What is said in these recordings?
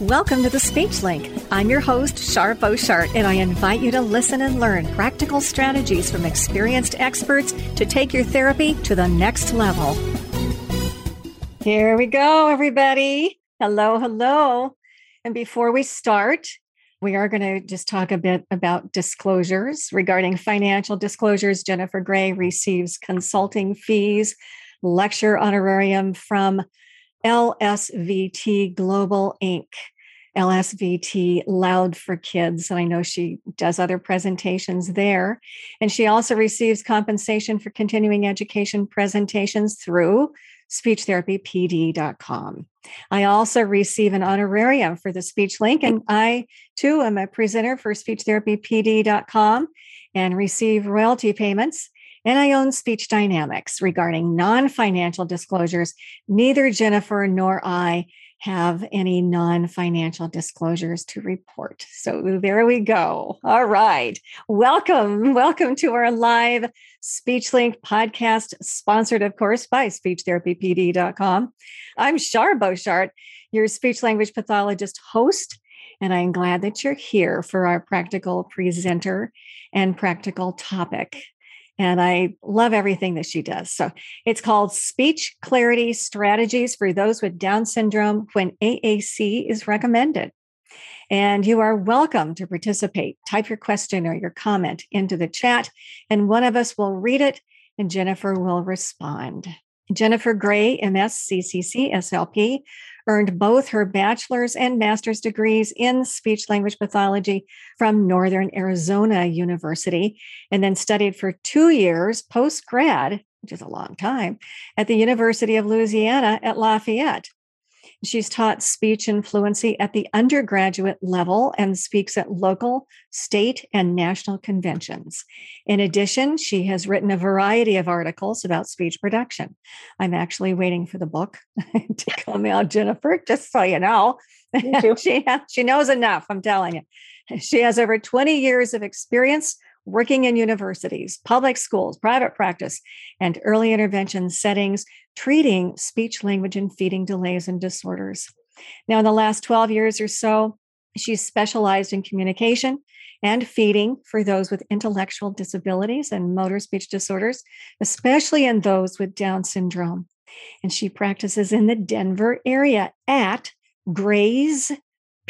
Welcome to the Speech Link. I'm your host, Shar Boshart, and I invite you to listen and learn practical strategies from experienced experts to take your therapy to the next level. Here we go, everybody. Hello, hello. And before we start, we are going to just talk a bit about disclosures regarding financial disclosures. Jennifer Gray receives consulting fees, lecture honorarium from LSVT Global Inc. LSVT Loud for Kids. And I know she does other presentations there. And she also receives compensation for continuing education presentations through speechtherapypd.com. I also receive an honorarium for the speech link, and I too am a presenter for speechtherapypd.com and receive royalty payments and I own Speech Dynamics regarding non financial disclosures. Neither Jennifer nor I have any non financial disclosures to report. So there we go. All right. Welcome. Welcome to our live SpeechLink podcast, sponsored, of course, by speechtherapypd.com. I'm Shar Boshart, your speech language pathologist host. And I'm glad that you're here for our practical presenter and practical topic and I love everything that she does. So it's called Speech Clarity Strategies for Those with Down Syndrome when AAC is recommended. And you are welcome to participate. Type your question or your comment into the chat, and one of us will read it, and Jennifer will respond. Jennifer Gray, MS, CCC, SLP, earned both her bachelor's and master's degrees in speech language pathology from Northern Arizona University, and then studied for two years post grad, which is a long time, at the University of Louisiana at Lafayette. She's taught speech and fluency at the undergraduate level and speaks at local, state, and national conventions. In addition, she has written a variety of articles about speech production. I'm actually waiting for the book to come out, Jennifer, just so you know. she, she knows enough, I'm telling you. She has over 20 years of experience working in universities, public schools, private practice, and early intervention settings, treating speech, language, and feeding delays and disorders. Now, in the last 12 years or so, she's specialized in communication and feeding for those with intellectual disabilities and motor speech disorders, especially in those with Down syndrome. And she practices in the Denver area at Gray's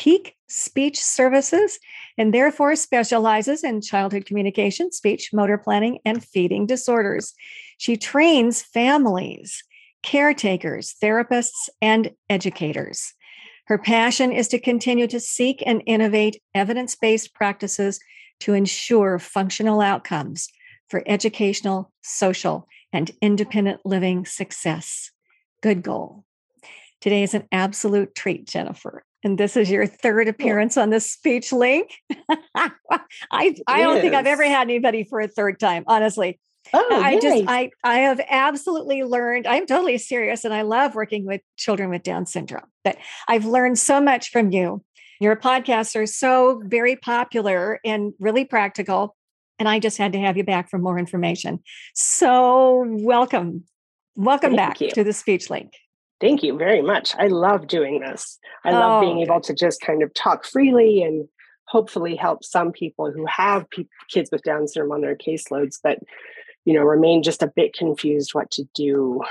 Peak Speech Services and therefore specializes in childhood communication, speech, motor planning, and feeding disorders. She trains families, caretakers, therapists, and educators. Her passion is to continue to seek and innovate evidence based practices to ensure functional outcomes for educational, social, and independent living success. Good goal. Today is an absolute treat, Jennifer and this is your third appearance on the speech link. I I don't think I've ever had anybody for a third time, honestly. Oh, I yay. just I I have absolutely learned. I'm totally serious, and I love working with children with Down syndrome. But I've learned so much from you. Your podcasts are so very popular and really practical, and I just had to have you back for more information. So welcome, welcome Thank back you. to the Speech Link. Thank you very much. I love doing this. I love oh, being oh, able to just kind of talk freely and hopefully help some people who have pe- kids with Down syndrome on their caseloads but you know, remain just a bit confused what to do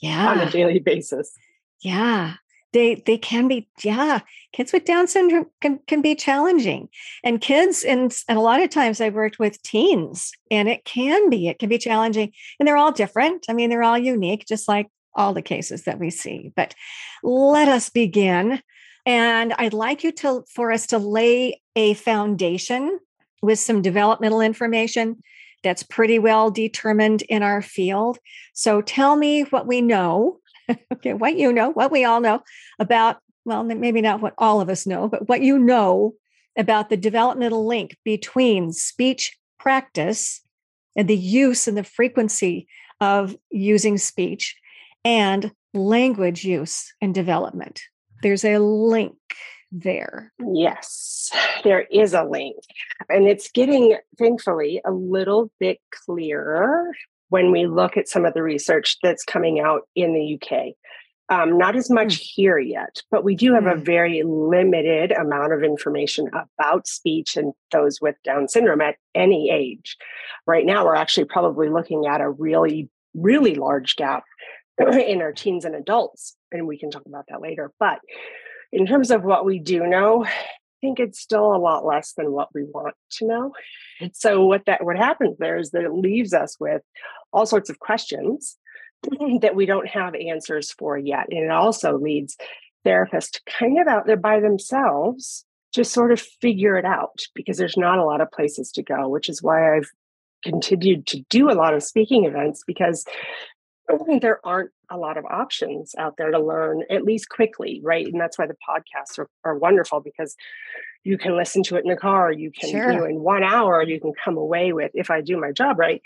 yeah. on a daily basis. Yeah. They they can be, yeah. Kids with Down syndrome can, can be challenging. And kids, and, and a lot of times I've worked with teens, and it can be, it can be challenging. And they're all different. I mean, they're all unique, just like all the cases that we see. But let us begin. And I'd like you to for us to lay a foundation with some developmental information that's pretty well determined in our field. So tell me what we know, okay, what you know, what we all know about, well, maybe not what all of us know, but what you know about the developmental link between speech practice and the use and the frequency of using speech and language use and development. There's a link there. Yes, there is a link. And it's getting, thankfully, a little bit clearer when we look at some of the research that's coming out in the UK. Um, not as much mm. here yet, but we do have mm. a very limited amount of information about speech and those with Down syndrome at any age. Right now, we're actually probably looking at a really, really large gap in our teens and adults, and we can talk about that later. But in terms of what we do know, I think it's still a lot less than what we want to know. And so what that what happens there is that it leaves us with all sorts of questions that we don't have answers for yet. And it also leads therapists kind of out there by themselves to sort of figure it out because there's not a lot of places to go, which is why I've continued to do a lot of speaking events because there aren't a lot of options out there to learn at least quickly right? Mm. And that's why the podcasts are, are wonderful because you can listen to it in the car you can sure. you know in one hour you can come away with if i do my job right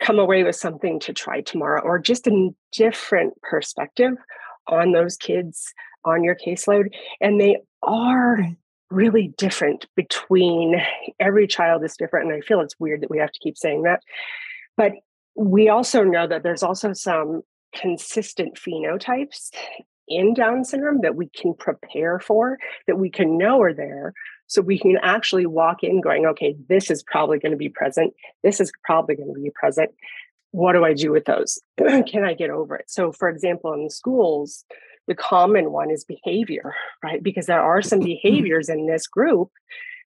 come away with something to try tomorrow or just a different perspective on those kids on your caseload and they are really different between every child is different and i feel it's weird that we have to keep saying that but we also know that there's also some consistent phenotypes in Down syndrome that we can prepare for, that we can know are there. So we can actually walk in going, okay, this is probably going to be present. This is probably going to be present. What do I do with those? can I get over it? So, for example, in the schools, the common one is behavior, right? Because there are some mm-hmm. behaviors in this group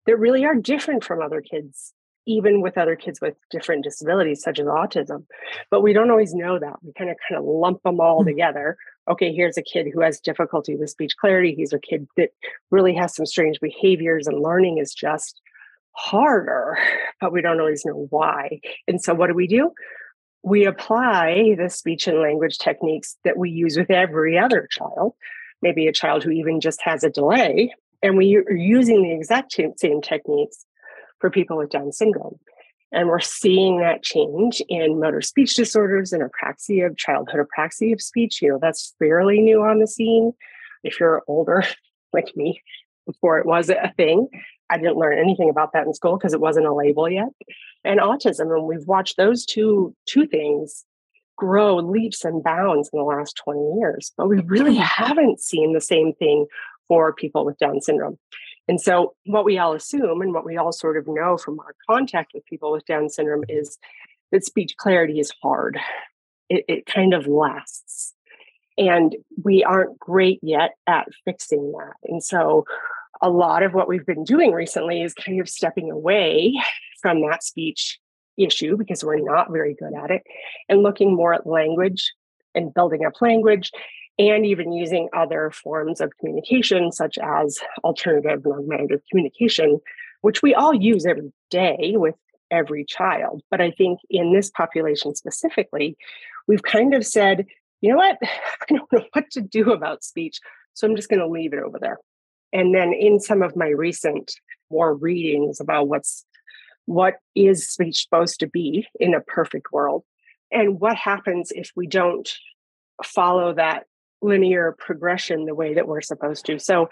that really are different from other kids even with other kids with different disabilities such as autism but we don't always know that. We kind of kind of lump them all mm-hmm. together. Okay here's a kid who has difficulty with speech clarity. He's a kid that really has some strange behaviors and learning is just harder but we don't always know why. And so what do we do? We apply the speech and language techniques that we use with every other child maybe a child who even just has a delay and we are using the exact same techniques for people with Down syndrome. And we're seeing that change in motor speech disorders and apraxia of childhood apraxia of speech. You know, that's fairly new on the scene. If you're older, like me, before it was a thing, I didn't learn anything about that in school because it wasn't a label yet. And autism, and we've watched those two two things grow leaps and bounds in the last 20 years. But we really haven't seen the same thing for people with Down syndrome. And so, what we all assume and what we all sort of know from our contact with people with Down syndrome is that speech clarity is hard. It, it kind of lasts. And we aren't great yet at fixing that. And so, a lot of what we've been doing recently is kind of stepping away from that speech issue because we're not very good at it and looking more at language and building up language and even using other forms of communication, such as alternative non communication, which we all use every day with every child. But I think in this population specifically, we've kind of said, you know what, I don't know what to do about speech. So I'm just going to leave it over there. And then in some of my recent more readings about what's what is speech supposed to be in a perfect world and what happens if we don't follow that linear progression the way that we're supposed to. So,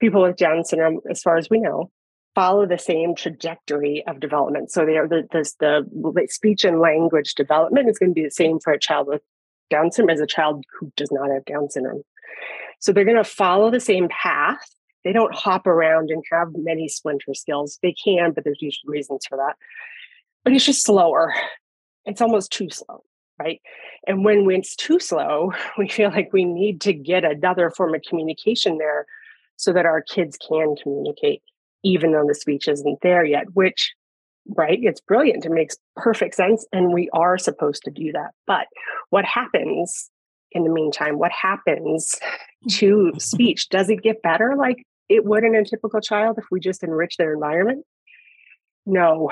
people with Down syndrome, as far as we know, follow the same trajectory of development. So, they are the, the, the speech and language development is going to be the same for a child with Down syndrome as a child who does not have Down syndrome. So, they're going to follow the same path. They don't hop around and have many splinter skills. They can, but there's usually reasons for that. But it's just slower. It's almost too slow right? And when it's too slow, we feel like we need to get another form of communication there so that our kids can communicate, even though the speech isn't there yet, which, right, it's brilliant. It makes perfect sense. And we are supposed to do that. But what happens in the meantime? What happens to speech? Does it get better like it would in a typical child if we just enrich their environment? No.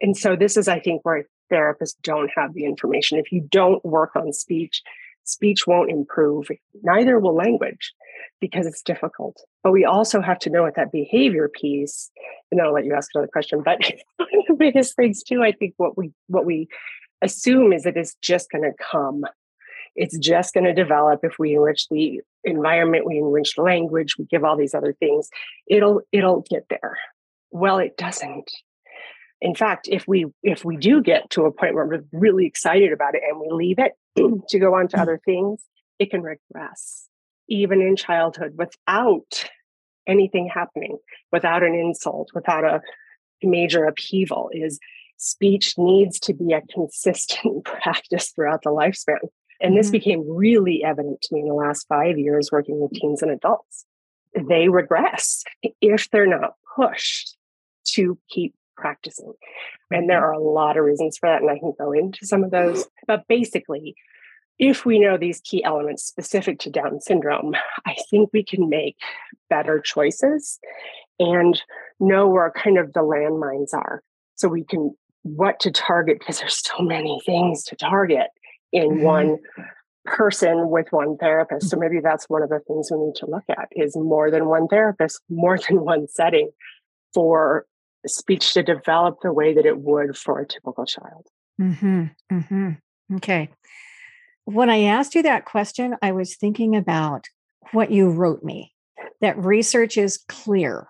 And so this is, I think, where therapists don't have the information. If you don't work on speech, speech won't improve. Neither will language because it's difficult. But we also have to know what that behavior piece, and I'll let you ask another question. But one of the biggest things too, I think what we what we assume is that it's just going to come. It's just going to develop if we enrich the environment, we enrich the language, we give all these other things. It'll it'll get there. Well, it doesn't in fact if we if we do get to a point where we're really excited about it and we leave it to go on to mm. other things it can regress even in childhood without anything happening, without an insult, without a major upheaval. Is speech needs to be a consistent practice throughout the lifespan. And this mm-hmm. became really evident to me in the last five years working with teens and adults. They regress if they're not pushed to keep practicing. And there mm-hmm. are a lot of reasons for that, and I can go into some of those. But basically, if we know these key elements specific to Down syndrome, I think we can make better choices and know where kind of the landmines are. So we can what to target because there's so many things to target in mm-hmm. one person with one therapist. So maybe that's one of the things we need to look at is more than one therapist, more than one setting for speech to develop the way that it would for a typical child. Mm-hmm. Mm-hmm. Okay. When I asked you that question, I was thinking about what you wrote me that research is clear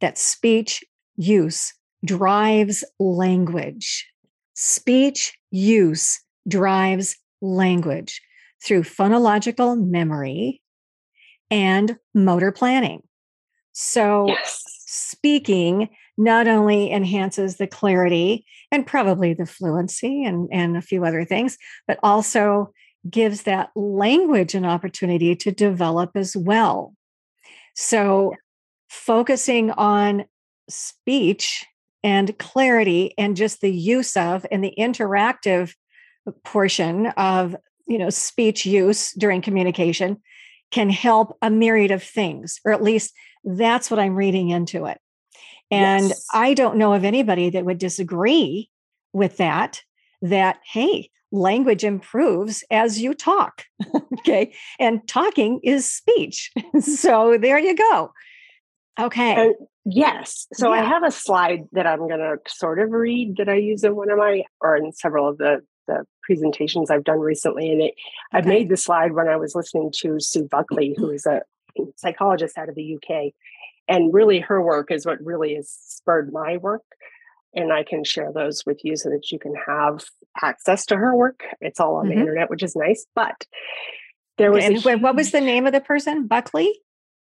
that speech use drives language. Speech use drives language through phonological memory and motor planning. So, yes. speaking not only enhances the clarity and probably the fluency and, and a few other things, but also gives that language an opportunity to develop as well. So, focusing on speech and clarity and just the use of and the interactive portion of you know speech use during communication can help a myriad of things or at least that's what i'm reading into it and yes. i don't know of anybody that would disagree with that that hey language improves as you talk okay and talking is speech so there you go okay Yes. So yeah. I have a slide that I'm going to sort of read that I use in one of my, or in several of the, the presentations I've done recently. And it, okay. I made the slide when I was listening to Sue Buckley, who is a psychologist out of the UK. And really, her work is what really has spurred my work. And I can share those with you so that you can have access to her work. It's all on mm-hmm. the internet, which is nice. But there was. And what was the name of the person? Buckley?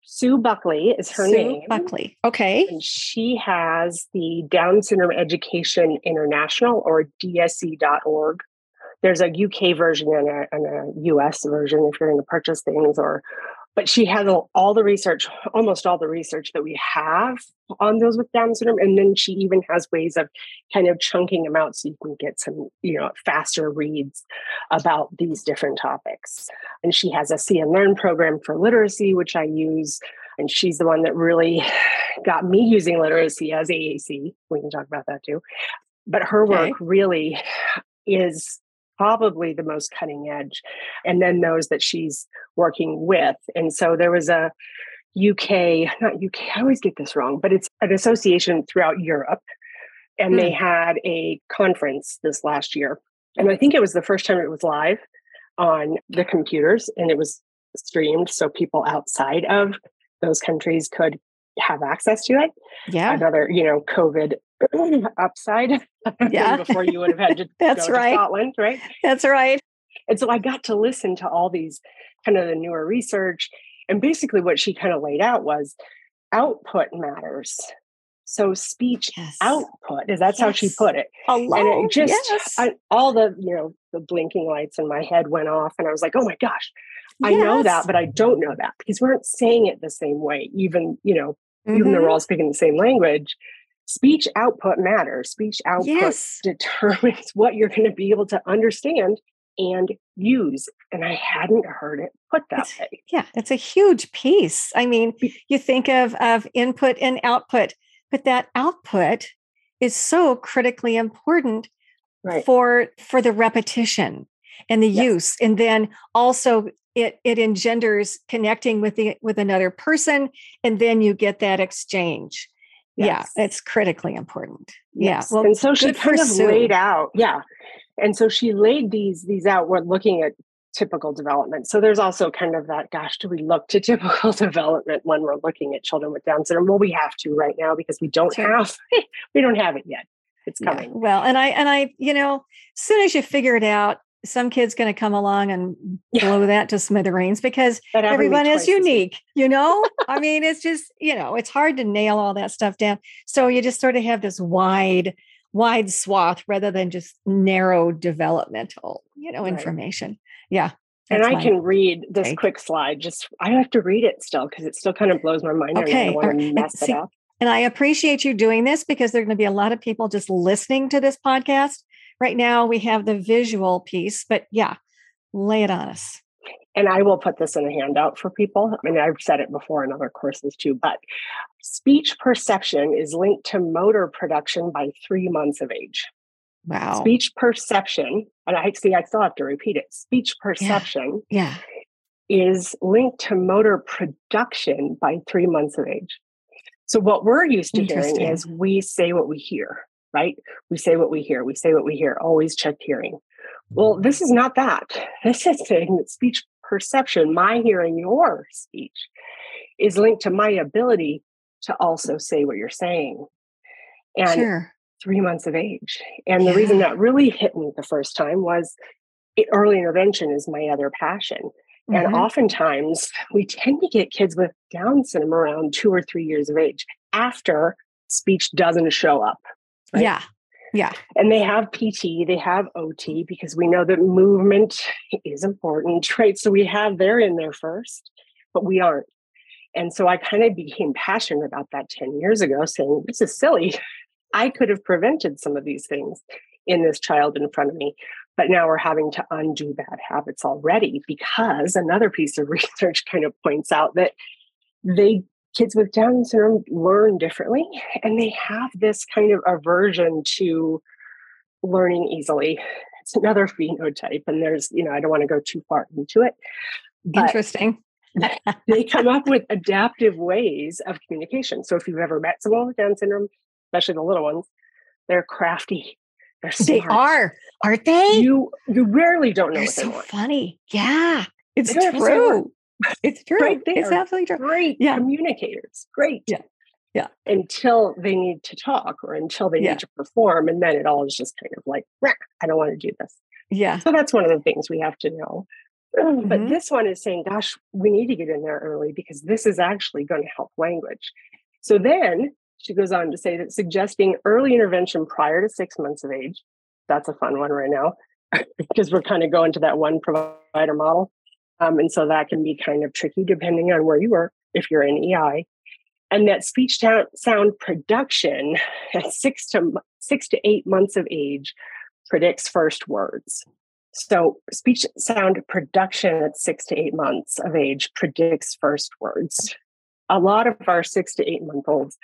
Sue Buckley is her Sue name. Buckley. Okay. And she has the Down Syndrome Education International or DSE.org. There's a UK version and a, and a US version if you're going to purchase things or but she has all the research, almost all the research that we have on those with Down syndrome. And then she even has ways of kind of chunking them out so you can get some, you know, faster reads about these different topics. And she has a See and Learn program for literacy, which I use. And she's the one that really got me using literacy as AAC. We can talk about that too. But her work really is probably the most cutting edge, and then those that she's working with. And so there was a UK, not UK, I always get this wrong, but it's an association throughout Europe. And mm. they hmm. had a conference this last year. And I think it was the first time it was live on the computers and it was streamed so people outside of those countries could have access to it. Yeah. Another, you know, COVID upside yeah. before you would have had to That's go right. to Scotland, right? That's right. And so I got to listen to all these kind of the newer research. And basically what she kind of laid out was output matters. So speech yes. output is that's yes. how she put it. Hello. And it just yes. I, all the you know the blinking lights in my head went off, and I was like, oh my gosh, I know that, but I don't know that because we aren't saying it the same way. Even you know, mm-hmm. even though we're all speaking the same language, speech output matters. Speech output determines what you're going to be able to understand and use. And I hadn't heard it put that it's, way. Yeah, it's a huge piece. I mean, you think of of input and output, but that output is so critically important right. for for the repetition and the yes. use. And then also it it engenders connecting with the with another person and then you get that exchange Yes. Yeah, it's critically important. Yes. Yeah. Well, and so she kind of laid out, yeah. And so she laid these these out. We're looking at typical development. So there's also kind of that, gosh, do we look to typical development when we're looking at children with Down syndrome? Well, we have to right now because we don't have we don't have it yet. It's coming. Yeah. Well, and I and I, you know, as soon as you figure it out, some kid's going to come along and Yeah. blow that to smithereens because That happened to me everyone is unique, you know? I mean, it's just, you know, it's hard to nail all that stuff down. So you just sort of have this wide, wide swath rather than just narrow developmental, you know, Right. information. Yeah. And I can read this take. quick slide. Just I have to read it still because it still kind of blows my mind. I Okay, don't want to mess see- it up. And I appreciate you doing this because there are going to be a lot of people just listening to this podcast. Right now, we have the visual piece, but yeah, lay it on us. And I will put this in a handout for people. I mean, I've said it before in other courses too, but speech perception is linked to motor production by three months of age. Wow. Speech perception, and I see I still have to repeat it. Speech perception Yeah. is linked to motor production by three months of age. So what we're used to hearing is we say what we hear, right? We say what we hear. We say what we hear. Always check hearing. Well, this is not that. This is saying that speech perception, my hearing your speech, is linked to my ability to also say what you're saying. And sure. three months of age. And the reason that really hit me the first time was it, early intervention is my other passion. And Mhm. oftentimes we tend to get kids with Down syndrome around two or three years of age after speech doesn't show up. right? Yeah. Yeah. And they have PT, they have OT because we know that movement is important, right? So we have they're in there first, but we aren't. And so I kind of became passionate about that 10 years ago, saying, this is silly. I could have prevented some of these things in this child in front of me. But now we're having to undo bad habits already because another piece of research kind of points out that they kids with Down syndrome learn differently and they have this kind of aversion to learning easily. It's another phenotype, and there's, you know, I don't want to go too far into it, but Interesting. They come up with adaptive ways of communication. So if you've ever met someone with Down syndrome, especially the little ones, they're crafty. They're They are, aren't they? You you rarely don't know They're what they so funny. Yeah. It's They don't have to say a word. true. It's true. Right It's absolutely true. Great Yeah. communicators. Great. Yeah. Yeah. Until they need to talk or until they Yeah. need to perform. And then it all is just kind of like, "Rah, I don't want to do this. Yeah. So that's one of the things we have to know. But Mhm. this one is saying, gosh, we need to get in there early because this is actually going to help language. So then she goes on to say that suggesting early intervention prior to six months of age, that's a fun one right now because we're kind of going to that one provider model. Um, and so that can be kind of tricky depending on where you work, if you're in EI. And that speech sound, sound production at six to six to eight months of age predicts first words. So, speech sound production at six to eight months of age predicts first words. A lot of our six to eight month olds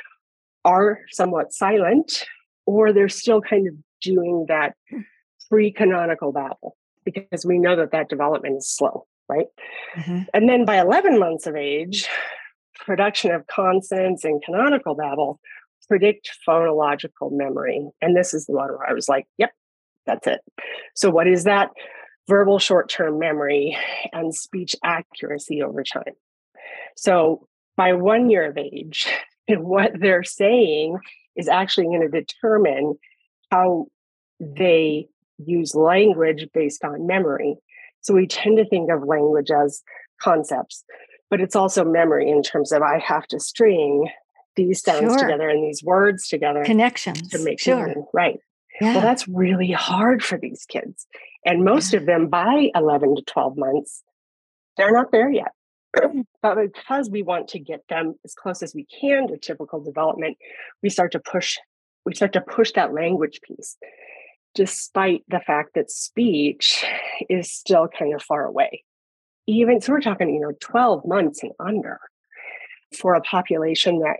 are somewhat silent, or they're still kind of doing that pre canonical babble because we know that that development is slow, right? Mhm. And then by 11 months of age, production of consonants and canonical babble predict phonological memory. And this is the one where I was like, yep, that's it. So, what is that? Verbal short term memory and speech accuracy over time. So, by one year of age, what they're saying is actually going to determine how they use language based on memory. So, we tend to think of language as concepts, but it's also memory in terms of I have to string these sounds Sure. together and these words together Connections. to make sure. meaning. Right. Yeah. Well, that's really hard for these kids. And most of them by 11 to 12 months, they're not there yet. but because we want to get them as close as we can to typical development, we start to push, we start to push that language piece, despite the fact that speech is still kind of far away. Even so, we're talking, you know, 12 months and under for a population that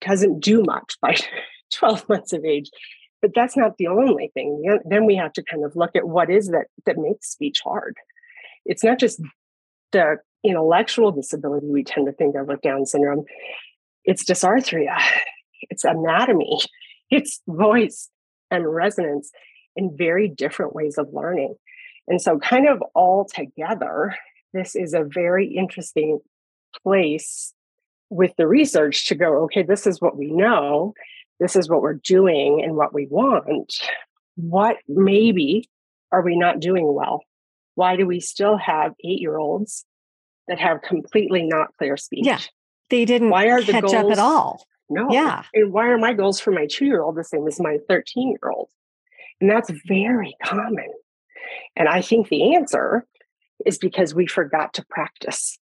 doesn't do much by 12 months of age but that's not the only thing. Then we have to kind of look at what is that that makes speech hard. It's not just the intellectual disability we tend to think of with down syndrome. It's dysarthria it's anatomy it's voice and resonance in very different ways of learning. And so kind of all together this is a very interesting place with the research to go okay this is what we know this is what we're doing and what we want what maybe are we not doing well why do we still have eight year olds that have completely not clear speech? Yeah. They didn't why are the catch goals, up at all. No. Yeah. And why are my goals for my two year old the same as my 13 year old? And that's very common. And I think the answer is because we forgot to practice.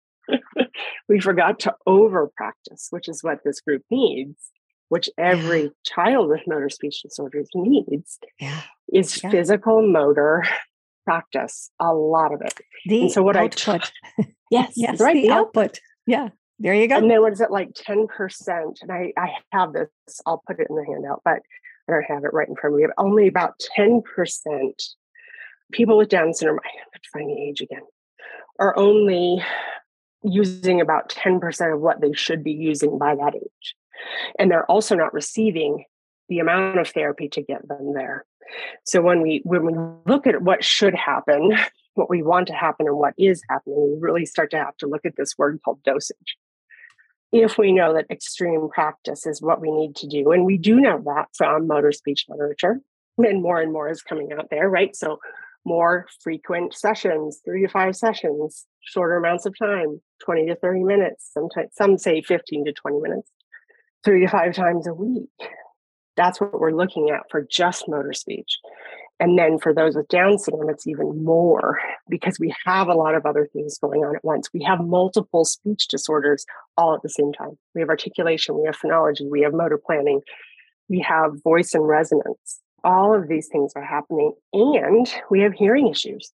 we forgot to over practice, which is what this group needs, which every yeah. child with motor speech disorders needs, yeah. is yeah. physical motor practice, a lot of it. The and so what output. I t- yes, yes, right, the output. Yeah. There you go. And then what is it like 10%? And I, I have this, I'll put it in the handout, but I don't have it right in front of me. Only about 10% people with Down syndrome, I have to find the age again, are only using about 10% of what they should be using by that age. And they're also not receiving the amount of therapy to get them there. So when we when we look at what should happen, what we want to happen and what is happening, we really start to have to look at this word called dosage. If we know that extreme practice is what we need to do, and we do know that from motor speech literature, and more and more is coming out there, right? So more frequent sessions, three to five sessions, shorter amounts of time, 20 to 30 minutes, sometimes some say 15 to 20 minutes, three to five times a week. That's what we're looking at for just motor speech. And then for those with Down syndrome, it's even more because we have a lot of other things going on at once. We have multiple speech disorders all at the same time. We have articulation, we have phonology, we have motor planning, we have voice and resonance. All of these things are happening. And we have hearing issues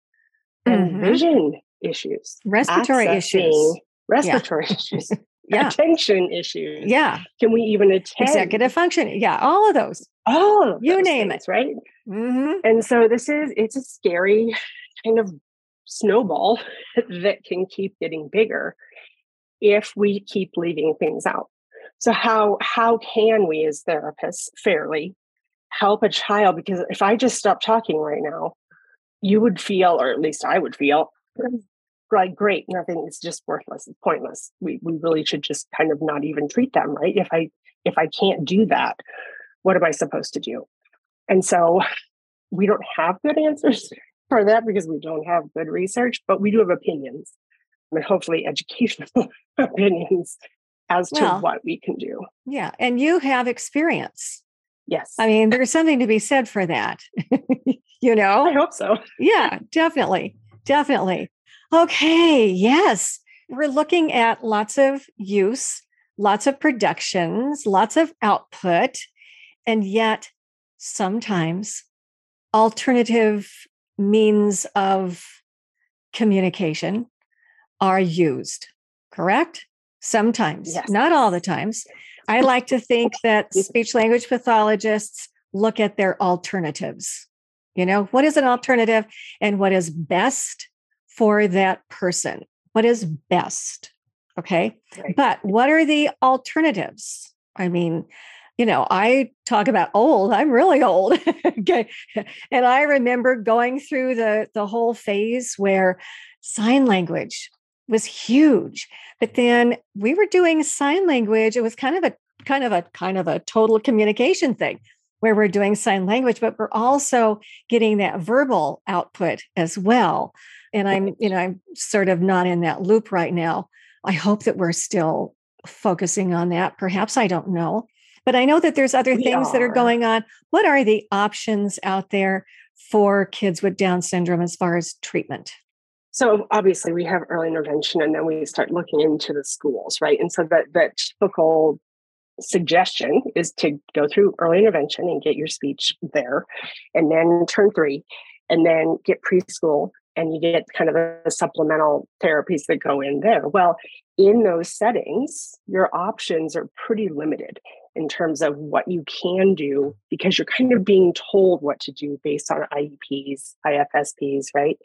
and mm-hmm. vision issues, respiratory issues, respiratory yeah. issues yeah. attention issues. Yeah. Can we even attend? Executive function. Yeah. All of those. All of you name things, it. Right. Mm-hmm. And so this is, it's a scary kind of snowball that can keep getting bigger if we keep leaving things out. So how how can we as therapists fairly help a child because if I just stop talking right now, you would feel or at least I would feel like great nothing is just worthless it's pointless. We, we really should just kind of not even treat them right? If i if i can't do that what am i supposed to do? And so we don't have good answers for that because we don't have good research but we do have opinions. And hopefully educational opinions as to well, what we can do. Yeah and you have experience. Yes. I mean there's something to be said for that you know? I hope so. Yeah definitely definitely Okay, yes. We're looking at lots of use, lots of productions, lots of output, and yet sometimes alternative means of communication are used, correct? Sometimes, yes. not all the times. I like to think that speech language pathologists look at their alternatives. You know, what is an alternative and what is best for that person? What is best? Okay. Right. But what are the alternatives? I mean, you know, I talk about old, I'm really old. okay. And I remember going through the the whole phase where sign language was huge. But then we were doing sign language. It was kind of a kind of a kind of a total communication thing where we're doing sign language, but we're also getting that verbal output as well and i'm you know i'm sort of not in that loop right now. I hope that we're still focusing on that. Perhaps i don't know but i know that there's other we things are. that are. going on. What are the options out there for kids with down syndrome as far as treatment? So obviously we have early intervention and then we start looking into the schools right? And so that that typical suggestion is to go through early intervention and get your speech there and then turn three and then get preschool and you get kind of the supplemental therapies that go in there. Well, in those settings, your options are pretty limited in terms of what you can do because you're kind of being told what to do based on IEPs, IFSPs, right?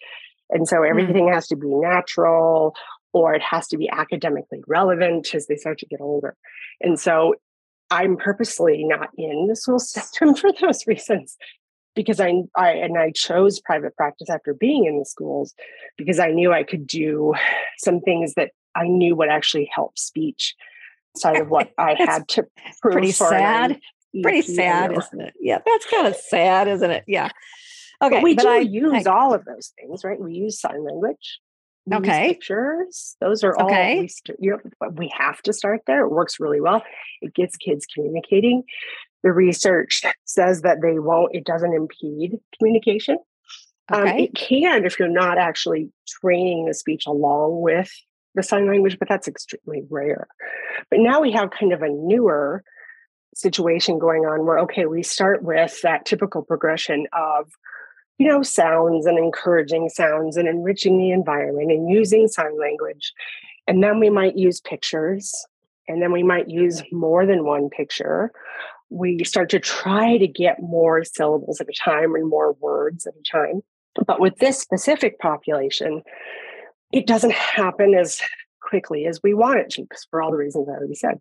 And so hmm. everything mm. has to be natural or it has to be academically relevant as they start to get older. And so I'm purposely not in the school system for those reasons because I, I and I chose private practice after being in the schools because I knew I could do some things that I knew would actually help speech side of what I had to prove pretty sad pretty sad isn't it yeah that's kind of sad isn't it yeah Okay, but we but do I, use I, all of those things, right? We use sign language. We okay. pictures. Those are all. Okay. We, st- you know, we have to start there. It works really well. It gets kids communicating. The research says that they won't. It doesn't impede communication. Um, okay. Um, it can if you're not actually training the speech along with the sign language, but that's extremely rare. But now we have kind of a newer situation going on where, okay, we start with that typical progression of, you know, sounds and encouraging sounds and enriching the environment and using sign language. And then we might use pictures, and then we might use more than one picture. We start to try to get more syllables at a time and more words at a time. But with this specific population, it doesn't happen as quickly as we want it to, for all the reasons I already said.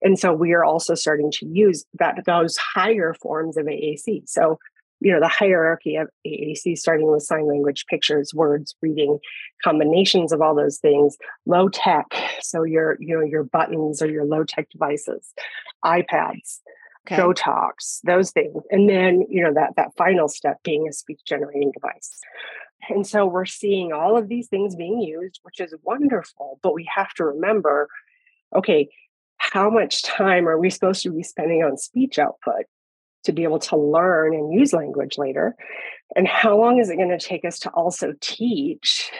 And so we are also starting to use that those higher forms of AAC. So, you know, the hierarchy of AAC, starting with sign language, pictures, words, reading, combinations of all those things, low tech. So your, you know, your buttons or your low tech devices, iPads, okay. Go Talks, those things. And then, you know, that that final step being a speech generating device. And so we're seeing all of these things being used, which is wonderful. But we have to remember okay, how much time are we supposed to be spending on speech output to be able to learn and use language later? And how long is it going to take us to also teach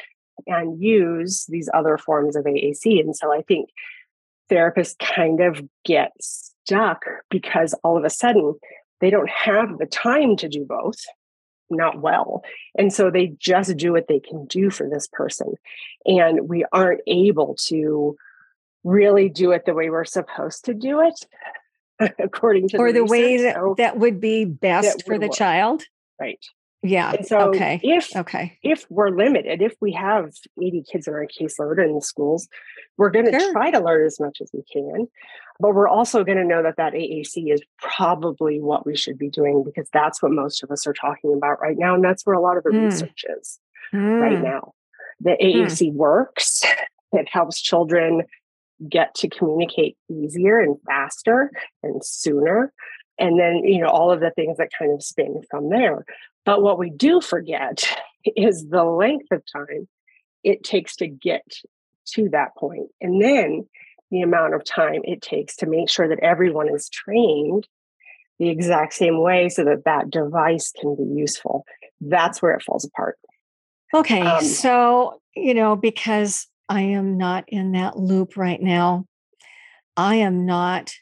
and use these other forms of AAC? And so I think therapists kind of get stuck because all of a sudden they don't have the time to do both not well. And so they just do what they can do for this person. And we aren't able to really do it the way we're supposed to do it, according to or the, the way that, so that would be best for the work. child. Right. Yeah. And so okay. if okay. if we're limited, if we have 80 kids in our caseload in schools, we're going to sure. try to learn as much as we can. But we're also going to know that that AAC is probably what we should be doing because that's what most of us are talking about right now. And that's where a lot of the mm. research is mm. right now. The AAC mm. works, it helps children get to communicate easier and faster and sooner. And then, you know, all of the things that kind of spin from there. But what we do forget is the length of time it takes to get to that point. And then the amount of time it takes to make sure that everyone is trained the exact same way so that that device can be useful. That's where it falls apart. Okay. Um, so, you know, because I am not in that loop right now, I am not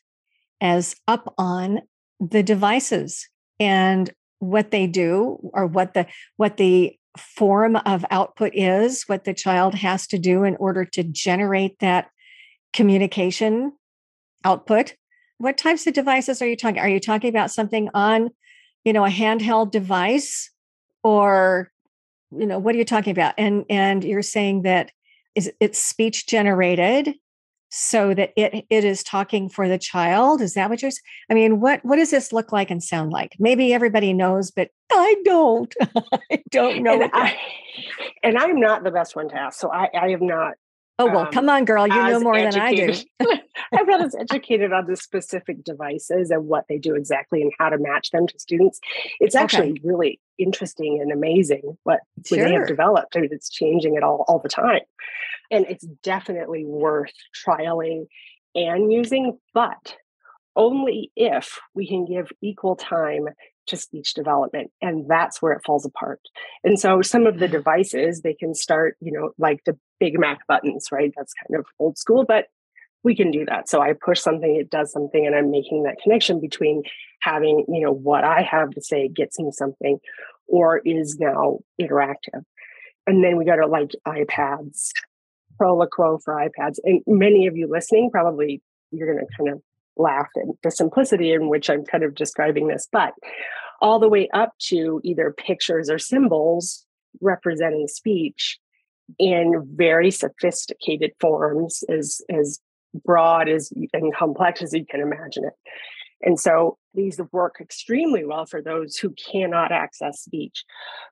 as up on the devices and what they do or what the what the form of output is what the child has to do in order to generate that communication output what types of devices are you talking are you talking about something on you know a handheld device or you know what are you talking about? And and you're saying that is it's speech generated so that it it is talking for the child? Is that what you're i mean what what does this look like and sound like? Maybe everybody knows but i don't. I don't know. And, I, and i'm not the best one to ask so i i have not Oh, well, um, come on, girl. You know more educated. than I do. I'm not as educated on the specific devices and what they do exactly and how to match them to students. It's actually okay. really interesting and amazing what sure. they have developed. I mean, it's changing it all, all the time. And it's definitely worth trialing and using, but only if we can give equal time to speech development and that's where it falls apart. And so some of the mm. devices they can start you know like the BIGmack buttons right? That's kind of old school but we can do that. So i push something it does something and i'm making that connection between having you know what i have to say gets me something or is now interactive. And then we go to like ipads proloquo for ipads. And many of you listening probably you're going to kind of laugh at the simplicity in which I'm kind of describing this, but all the way up to either pictures or symbols representing speech in very sophisticated forms, as as broad as and complex as you can imagine it. And so these work extremely well for those who cannot access speech.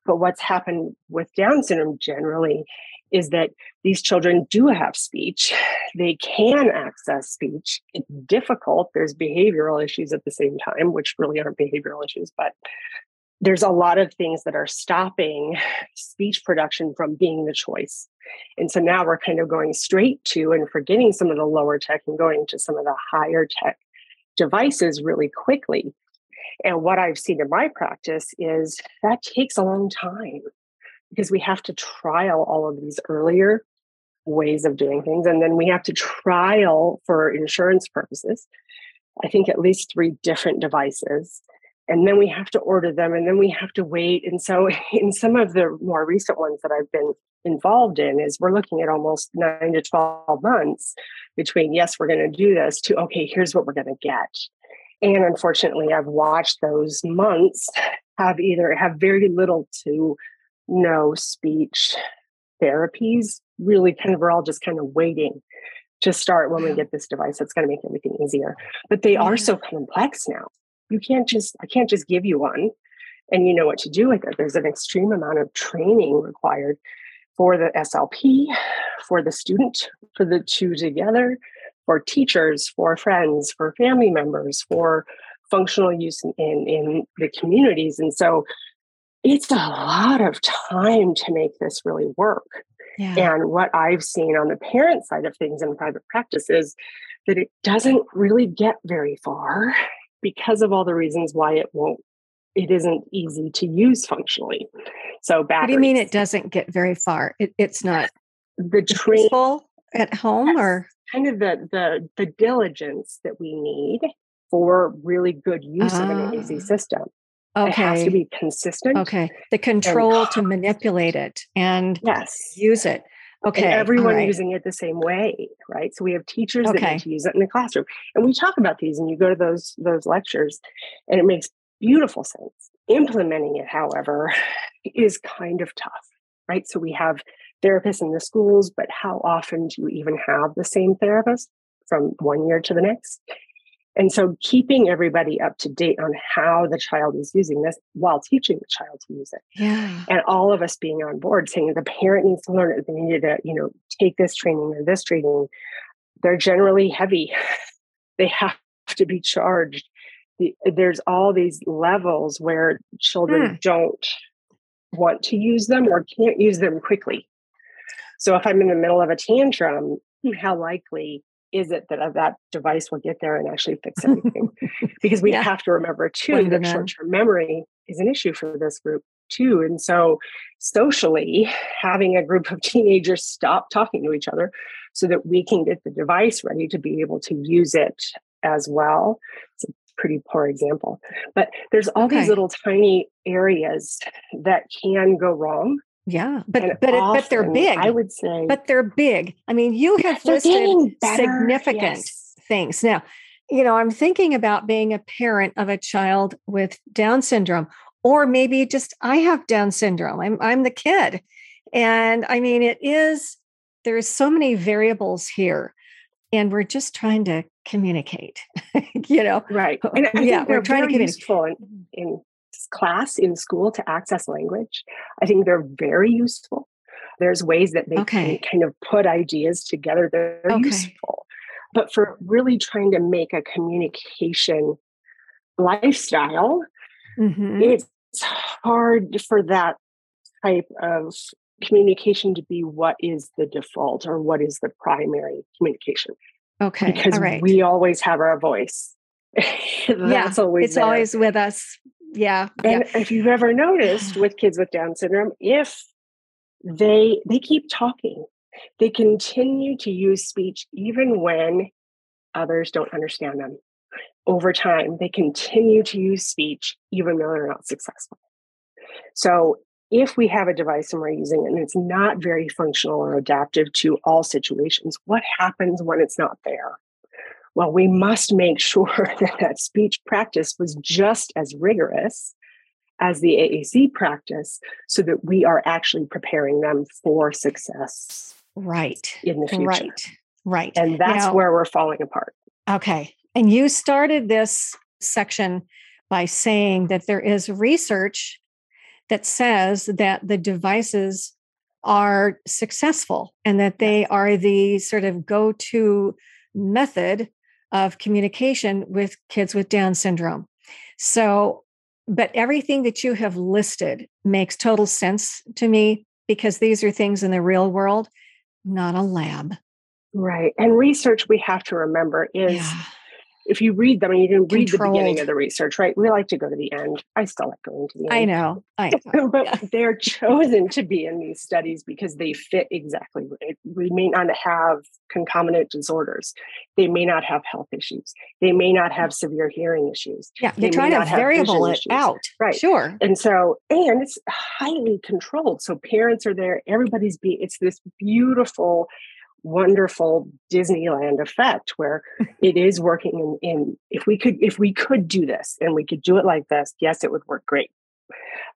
But what's happened with Down syndrome generally is that these children do have speech. They can access speech. It's difficult. There's behavioral issues at the same time, which really aren't behavioral issues, but there's a lot of things that are stopping speech production from being the choice. And so now we're kind of going straight to and forgetting some of the lower tech and going to some of the higher tech devices really quickly. And what I've seen in my practice is that takes a long time because we have to trial all of these earlier ways of doing things. And then we have to trial for insurance purposes, I think at least three different devices. And then we have to order them and then we have to wait. And so, in some of the more recent ones that I've been involved in, is we're looking at almost nine to 12 months between, yes, we're going to do this, to, okay, here's what we're going to get. And unfortunately, I've watched those months have either have very little to no speech therapies. Really kind of we're all just kind of waiting to start when we get this device that's going to make everything easier. But they are so complex now. You can't just i can't just give you one and you know what to do with it. There's an extreme amount of training required for the slp for the student for the two together for teachers for friends for family members for functional use in, in, in the communities and so it's a lot of time to make this really work yeah. And what I've seen on the parent side of things in private practice is that it doesn't really get very far because of all the reasons why it won't it isn't easy to use functionally. So batteries. What do you mean it doesn't get very far? It, it's not the train at home or kind of the the the diligence that we need for really good use uh, of an AAC ah. system. Okay. It has to be consistent. Okay. The control and, to manipulate it and yes. use it. Okay. And everyone right. using it the same way, right? So we have teachers okay. that need to use it in the classroom. And we talk about these and you go to those those lectures and it makes beautiful sense. Implementing it, however, is kind of tough, right? So we have therapists in the schools, but how often do you even have the same therapist from one year to the next? And so keeping everybody up to date on how the child is using this while teaching the child to use it. Yeah. And all of us being on board saying the parent needs to learn it, they need to, you know, take this training or this training. They're generally heavy. They have to be charged. There's all these levels where children hmm. don't want to use them or can't use them quickly. So if I'm in the middle of a tantrum, how likely is it that uh, that device will get there and actually fix everything? because we yeah. have to remember too that short-term memory is an issue for this group too. And so socially, having a group of teenagers stop talking to each other so that we can get the device ready to be able to use it as well. It's a pretty poor example. But there's all okay. these little tiny areas that can go wrong yeah, but and but often, but they're big. I would say, but they're big. I mean, you have listed significant yes. things. Now, you know, I'm thinking about being a parent of a child with Down syndrome, or maybe just I have Down syndrome. I'm I'm the kid, and I mean, it is. There's so many variables here, and we're just trying to communicate. you know, right? And I yeah, we're trying to communicate. Useful in, in class in school to access language. I think they're very useful. There's ways that they okay. can kind of put ideas together. They're okay. useful. But for really trying to make a communication lifestyle, mm-hmm. it's hard for that type of communication to be what is the default or what is the primary communication. Okay. Because we always have our voice. yeah, always it's there. always with us yeah. And yeah. if you've ever noticed with kids with Down syndrome, if they they keep talking, they continue to use speech even when others don't understand them. Over time, they continue to use speech even though they're not successful. So if we have a device and we're using it and it's not very functional or adaptive to all situations, what happens when it's not there? well, we must make sure that that speech practice was just as rigorous as the AAC practice so that we are actually preparing them for success. Right. In the future. Right. Right. And that's now, where we're falling apart. Okay. And you started this section by saying that there is research that says that the devices are successful and that they are the sort of go to method of communication with kids with Down syndrome. So, but everything that you have listed makes total sense to me because these are things in the real world, not a lab. Right. And research, we have to remember, is yeah if you read them and you didn't read Controlled. the beginning of the research, right? We like to go to the end. I still like going to the end. I know. I know. but yeah. they're chosen to be in these studies because they fit exactly. We may not have concomitant disorders. They may not have health issues. They may not have severe hearing issues. Yeah, they're trying to variable it issues. out. Right. Sure. And so, and it's highly controlled. So parents are there. Everybody's be. It's this beautiful wonderful Disneyland effect where it is working in, in if we could if we could do this and we could do it like this, yes, it would work great.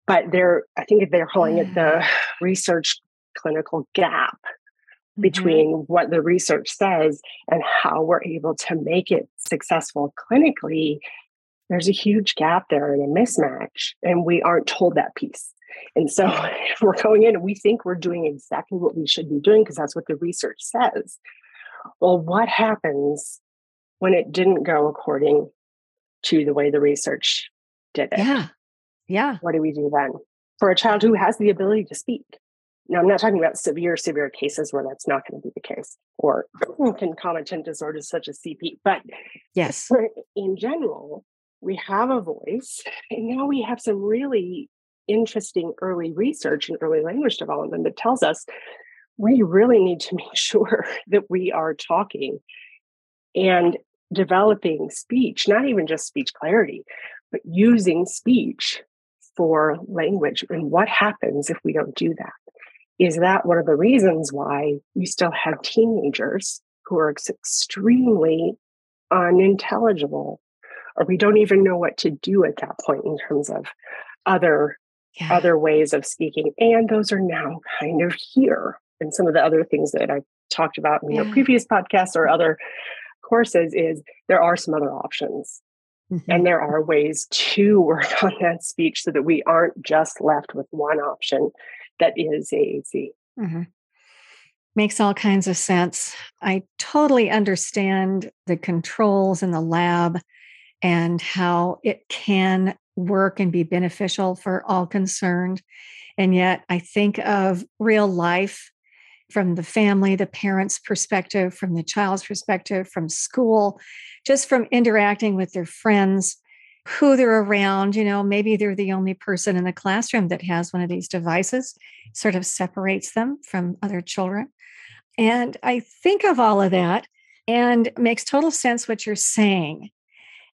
But they're I think they're calling it the research clinical gap mm-hmm. between what the research says and how we're able to make it successful clinically there's a huge gap there and a mismatch and we aren't told that piece and so we're going in and we think we're doing exactly what we should be doing because that's what the research says. Well, what happens when it didn't go according to the way the research did it? Yeah. Yeah. What do we do then? For a child who has the ability to speak. Now, I'm not talking about severe, severe cases where that's not going to be the case or concomitant disorders such as CP, but yes, in general, we have a voice and now we have some really interesting early research and early language development that tells us we really need to make sure that we are talking and developing speech, not even just speech clarity, but using speech for language. And what happens if we don't do that? Is that one of the reasons why we still have teenagers who are extremely unintelligible, or we don't even know what to do at that point in terms of other yeah. other ways of speaking. And those are now kind of here. And some of the other things that I've talked about in yeah. your previous podcasts or other courses is there are some other options. Mm-hmm. And there are ways to work on that speech so that we aren't just left with one option that is AAC. Mm-hmm. Makes all kinds of sense. I totally understand the controls in the lab and how it can work and be beneficial for all concerned. And yet, I think of real life from the family, the parents' perspective, from the child's perspective, from school, just from interacting with their friends, who they're around. You know, maybe they're the only person in the classroom that has one of these devices, sort of separates them from other children. And I think of all of that and makes total sense what you're saying.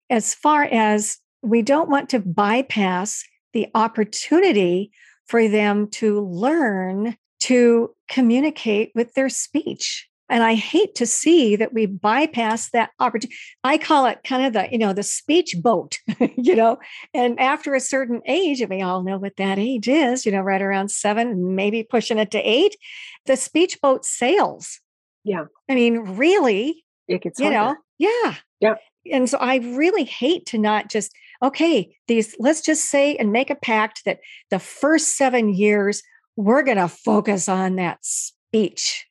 As far as we don't want to bypass the opportunity for them to learn to communicate with their speech. And I hate to see that we bypass that opportunity. I call it kind of the, you know, the speech boat, you know, and after a certain age, and we all know what that age is, you know, right around seven, maybe pushing it to eight, the speech boat sails. Yeah. I mean, really, it gets you harder. know, yeah. Yeah. And so I really hate to not just okay, these, let's just say and make a pact that the first seven years, we're going to focus on that speech.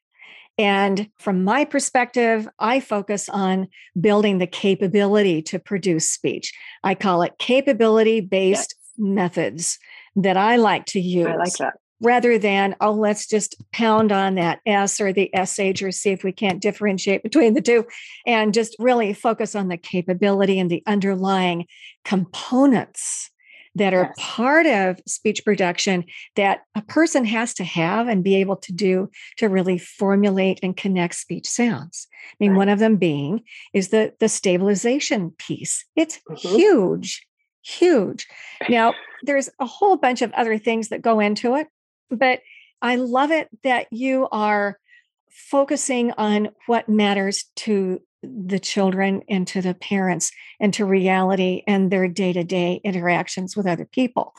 And from my perspective, I focus on building the capability to produce speech. I call it capability based yes. methods that I like to use. I like that rather than, oh, let's just pound on that S or the SH or see if we can't differentiate between the two and just really focus on the capability and the underlying components that are yes. part of speech production that a person has to have and be able to do to really formulate and connect speech sounds. I mean, right. one of them being is the the stabilization piece. It's mm-hmm. huge, huge. Now, there's a whole bunch of other things that go into it. But I love it that you are focusing on what matters to the children and to the parents and to reality and their day to day interactions with other people.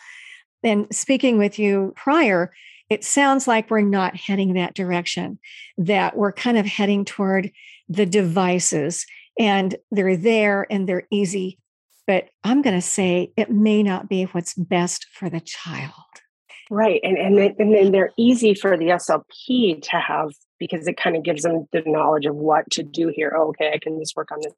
And speaking with you prior, it sounds like we're not heading that direction, that we're kind of heading toward the devices and they're there and they're easy. But I'm going to say it may not be what's best for the child. Right. And and then, and then they're easy for the SLP to have because it kind of gives them the knowledge of what to do here. Oh, okay, I can just work on this.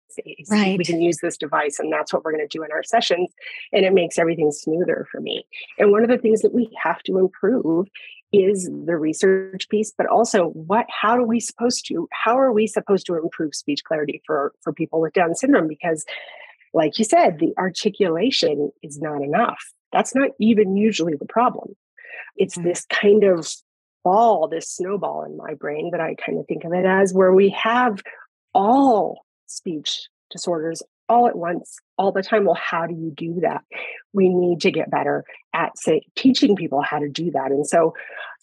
Right. We can use this device, and that's what we're going to do in our sessions. And it makes everything smoother for me. And one of the things that we have to improve is the research piece, but also what how are we supposed to, how are we supposed to improve speech clarity for, for people with Down syndrome? Because like you said, the articulation is not enough. That's not even usually the problem. It's mm-hmm. this kind of ball, this snowball in my brain that I kind of think of it as, where we have all speech disorders all at once, all the time. Well, how do you do that? We need to get better at say teaching people how to do that. And so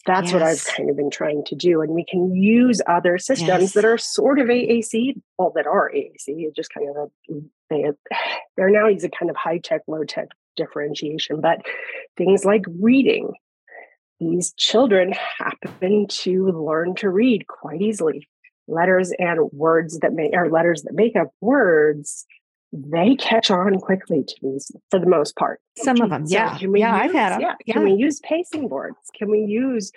that's yes. what I've kind of been trying to do. And we can use other systems yes. that are sort of AAC, well, that are AAC, it just kind of a, they, they're now using kind of high tech, low tech differentiation, but things like reading, these children happen to learn to read quite easily. Letters and words that make or letters that make up words, they catch on quickly to these for the most part. Some of them, so yeah. yeah, use, I've had them. Yeah. yeah. Can we use pacing boards? Can we use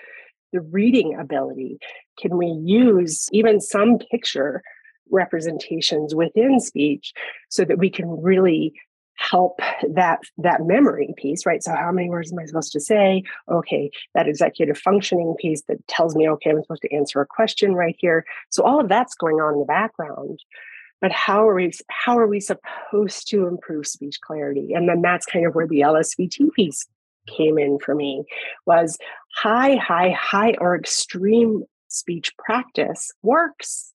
the reading ability? Can we use even some picture representations within speech so that we can really help that that memory piece right? So how many words am i supposed to say? Okay that executive functioning piece that tells me okay i'm supposed to answer a question right here. So all of that's going on in the background. But how are we how are we supposed to improve speech clarity? And then that's kind of where the lsvt piece came in for me was high high high or extreme speech practice works.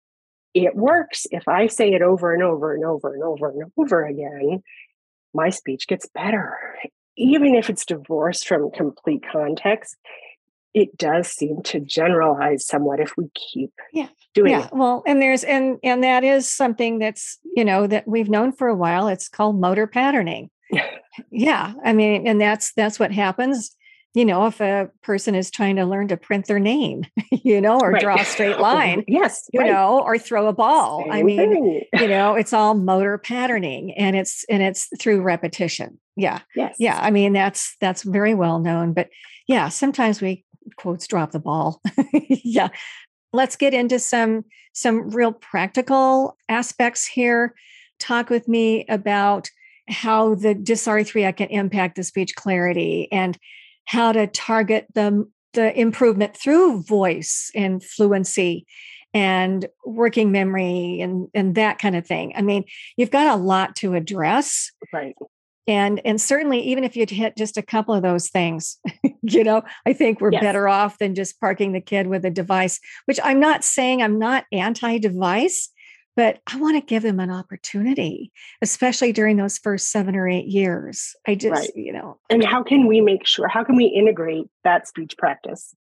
It works if i say it over and over and over and over and over again my speech gets better. Even if it's divorced from complete context, it does seem to generalize somewhat if we keep yeah. doing yeah. it. Well, and there's and and that is something that's, you know, that we've known for a while. It's called motor patterning. yeah. I mean, and that's that's what happens you know, if a person is trying to learn to print their name, you know, or right. draw a straight line, yes, you right. know, or throw a ball. Same I mean, thing. you know, it's all motor patterning and it's and it's through repetition. Yeah. Yes. Yeah. I mean, that's that's very well known. But yeah, sometimes we quotes drop the ball. yeah. Let's get into some some real practical aspects here. Talk with me about how the dysarthria can impact the speech clarity and how to target the, the improvement through voice and fluency and working memory and, and that kind of thing. I mean, you've got a lot to address. Right. And and certainly even if you'd hit just a couple of those things, you know, I think we're yes. better off than just parking the kid with a device, which I'm not saying I'm not anti-device, but I want to give them an opportunity, especially during those first seven or eight years. I just, right. you know. And how can we make sure, how can we integrate that speech practice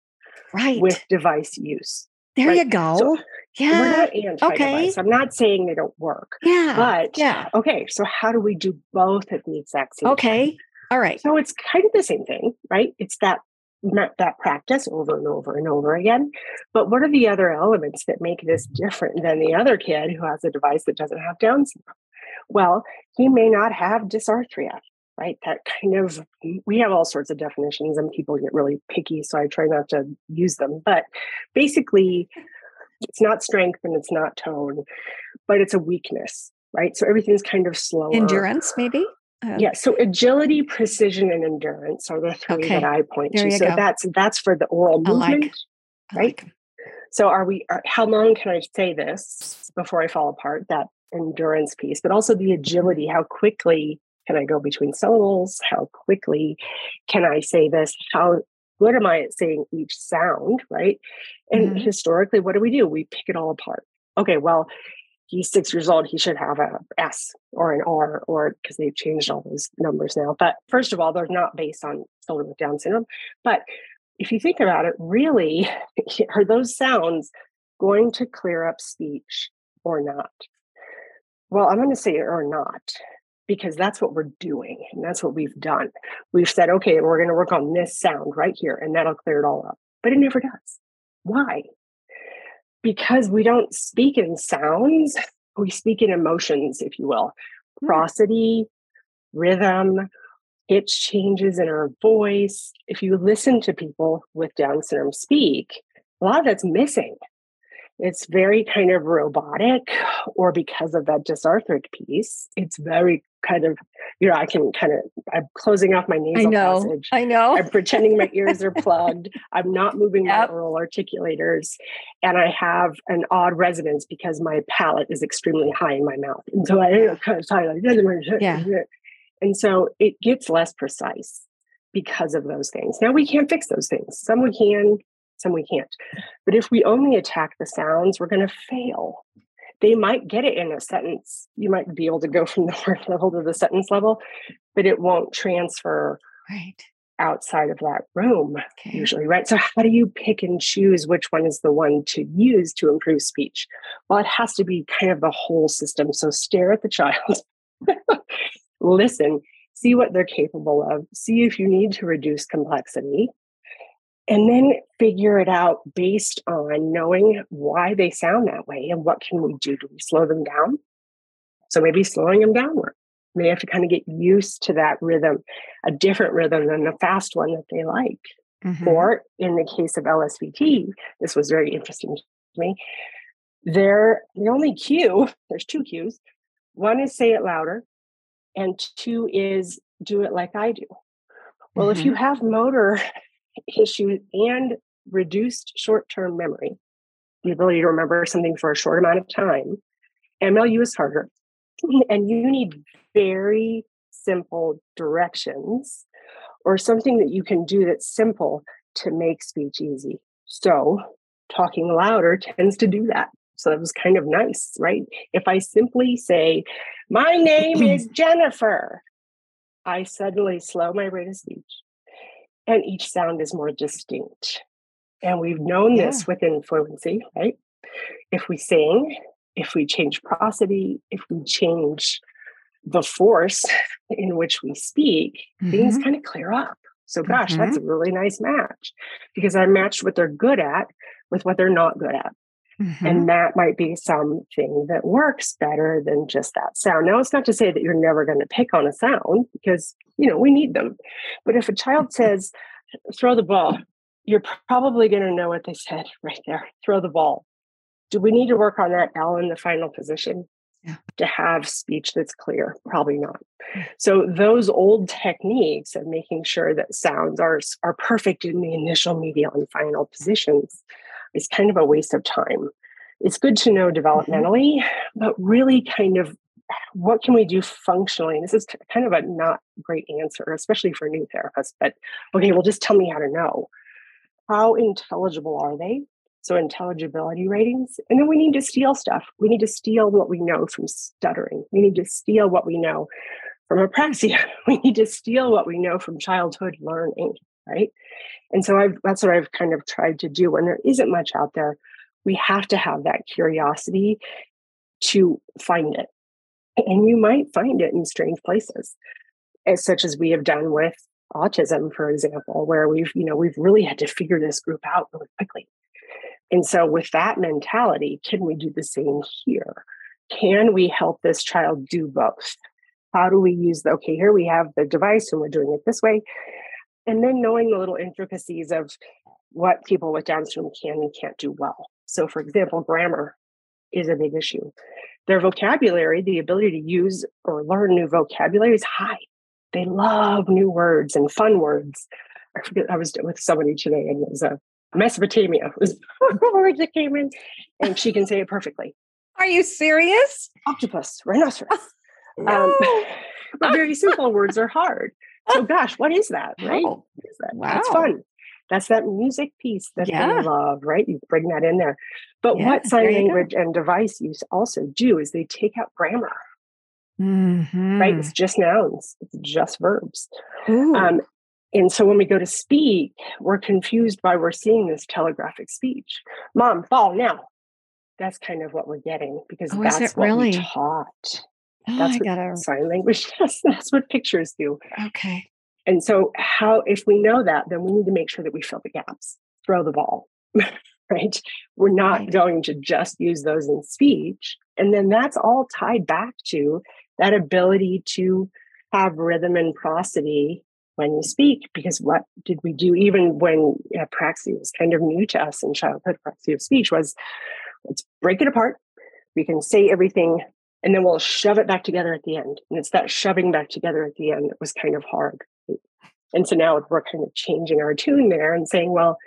right. with device use? There right? you go. So yeah. We're not anti okay. I'm not saying they don't work. Yeah. But yeah. Okay. So how do we do both at the exact same okay. time? Okay. All right. So it's kind of the same thing, right? It's that that practice over and over and over again. But what are the other elements that make this different than the other kid who has a device that doesn't have Down syndrome? Well, he may not have dysarthria, right? That kind of, we have all sorts of definitions and people get really picky. So I try not to use them. But basically, it's not strength and it's not tone, but it's a weakness, right? So everything's kind of slow. Endurance, maybe? Um, yeah. So agility, precision, and endurance are the three okay. that I point there to. So go. that's that's for the oral movement, like. right? Like. So are we? Are, how long can I say this before I fall apart? That endurance piece, but also the agility. How quickly can I go between syllables? How quickly can I say this? How good am I at saying each sound? Right. And mm-hmm. historically, what do we do? We pick it all apart. Okay. Well, he's six years old, he should have a S or an R, or because they've changed all those numbers now. But first of all, they're not based on children with Down syndrome. But if you think about it, really, are those sounds going to clear up speech or not? Well, I'm going to say or not because that's what we're doing and that's what we've done. We've said, okay, we're going to work on this sound right here and that'll clear it all up. But it never does. Why? Because we don't speak in sounds, we speak in emotions, if you will. Hmm. Prosody, rhythm, pitch changes in our voice. If you listen to people with Down syndrome speak, a lot of that's missing. It's very kind of robotic, or because of that dysarthric piece, it's very kind of, you know, I can kind of, I'm closing off my nasal I know, passage. I know. I'm pretending my ears are plugged. I'm not moving yep. my oral articulators. And I have an odd resonance because my palate is extremely high in my mouth. And so I kind of like, yeah. And so it gets less precise because of those things. Now we can't fix those things. Some we can, some we can't. But if we only attack the sounds, we're going to fail. They might get it in a sentence. You might be able to go from the word level to the sentence level, but it won't transfer right outside of that room okay. usually right so how do you pick and choose which one is the one to use to improve speech well it has to be kind of the whole system so stare at the child listen, see what they're capable of, see if you need to reduce complexity, and then figure it out based on knowing why they sound that way and what can we do? Do we slow them down? So maybe slowing them downward. They have to kind of get used to that rhythm, a different rhythm than the fast one that they like. Mm-hmm. Or in the case of LSVT, this was very interesting to me. They're the only cue, there's two cues. One is say it louder, and two is do it like I do. Well, mm-hmm. if you mm-hmm. have motor issues and reduced short term memory, the ability to remember something for a short amount of time, MLU is harder. And you need very simple directions or something that you can do that's simple to make speech easy. So, talking louder tends to do that. So that was kind of nice, right? If I simply say, My name is Jennifer, I suddenly slow my rate of speech and each sound is more distinct. And we've known yeah. this within fluency, right? If we sing, if we change prosody, if we change the force in which we speak, mm-hmm. things kind of clear up. So, gosh, mm-hmm. that's a really nice match because I matched what they're good at with what they're not good at. Mm-hmm. And that might be something that works better than just that sound. Now, it's not to say that you're never going to pick on a sound because, you know, we need them. But if a child says, throw the ball, you're probably going to know what they said right there throw the ball. Do we need to work on that L in the final position? Yeah. To have speech that's clear, probably not. Mm. So those old techniques of making sure that sounds are are perfect in the initial, medial, and final positions is kind of a waste of time. It's good to know mm-hmm. developmentally, mm-hmm. but really kind of what can we do functionally? And this is kind of a not great answer, especially for new therapists, but okay, well, just tell me how to know. How intelligible are they? So, intelligibility ratings. And then we need to steal stuff. We need to steal what we know from stuttering. We need to steal what we know from apraxia. We need to steal what we know from childhood learning, right? And so I've, that's what I've kind of tried to do. When there isn't much out there, we have to have that curiosity to find it. And you might find it in strange places, as such as we have done with autism, for example, where we've, you know, we've really had to figure this group out really quickly. And so with that mentality, can we do the same here? Can we help this child do both? How do we use the okay, here we have the device and we're doing it this way and then knowing the little intricacies of what people with Down syndrome can and can't do well. So, for example, grammar is a big issue. Their vocabulary, the ability to use or learn new vocabulary, is high. They love new words and fun words. I forget, I was with somebody today and it was a Mesopotamia was words that came in, and she can say it perfectly. Are you serious? Octopus, rhinoceros. no. um, but very simple words are hard so gosh, what is that? Right? Oh, is that? Wow. That's fun. That's that music piece that yeah. they love, right? You bring that in there. But yeah, what sign language go. and device use also do is they take out grammar. Mm-hmm. Right? It's just nouns, it's just verbs. Um, and so when we go to speak, we're confused by we're seeing this telegraphic speech. Mom, fall now. That's kind of what we're getting because oh, that's what really? we taught. Oh, That's I what gotta... sign language does. That's what pictures do. Okay. And so, how if we know that, then we need to make sure that we fill the gaps, throw the ball, right? We're not right. going to just use those in speech. And then that's all tied back to that ability to have rhythm and prosody when you speak because what did we do even when apraxia was kind of new to us in childhood apraxia of speech was let's break it apart we can say everything and then we'll shove it back together at the end and it's that shoving back together at the end that was kind of hard and so now we're kind of changing our tune there and saying well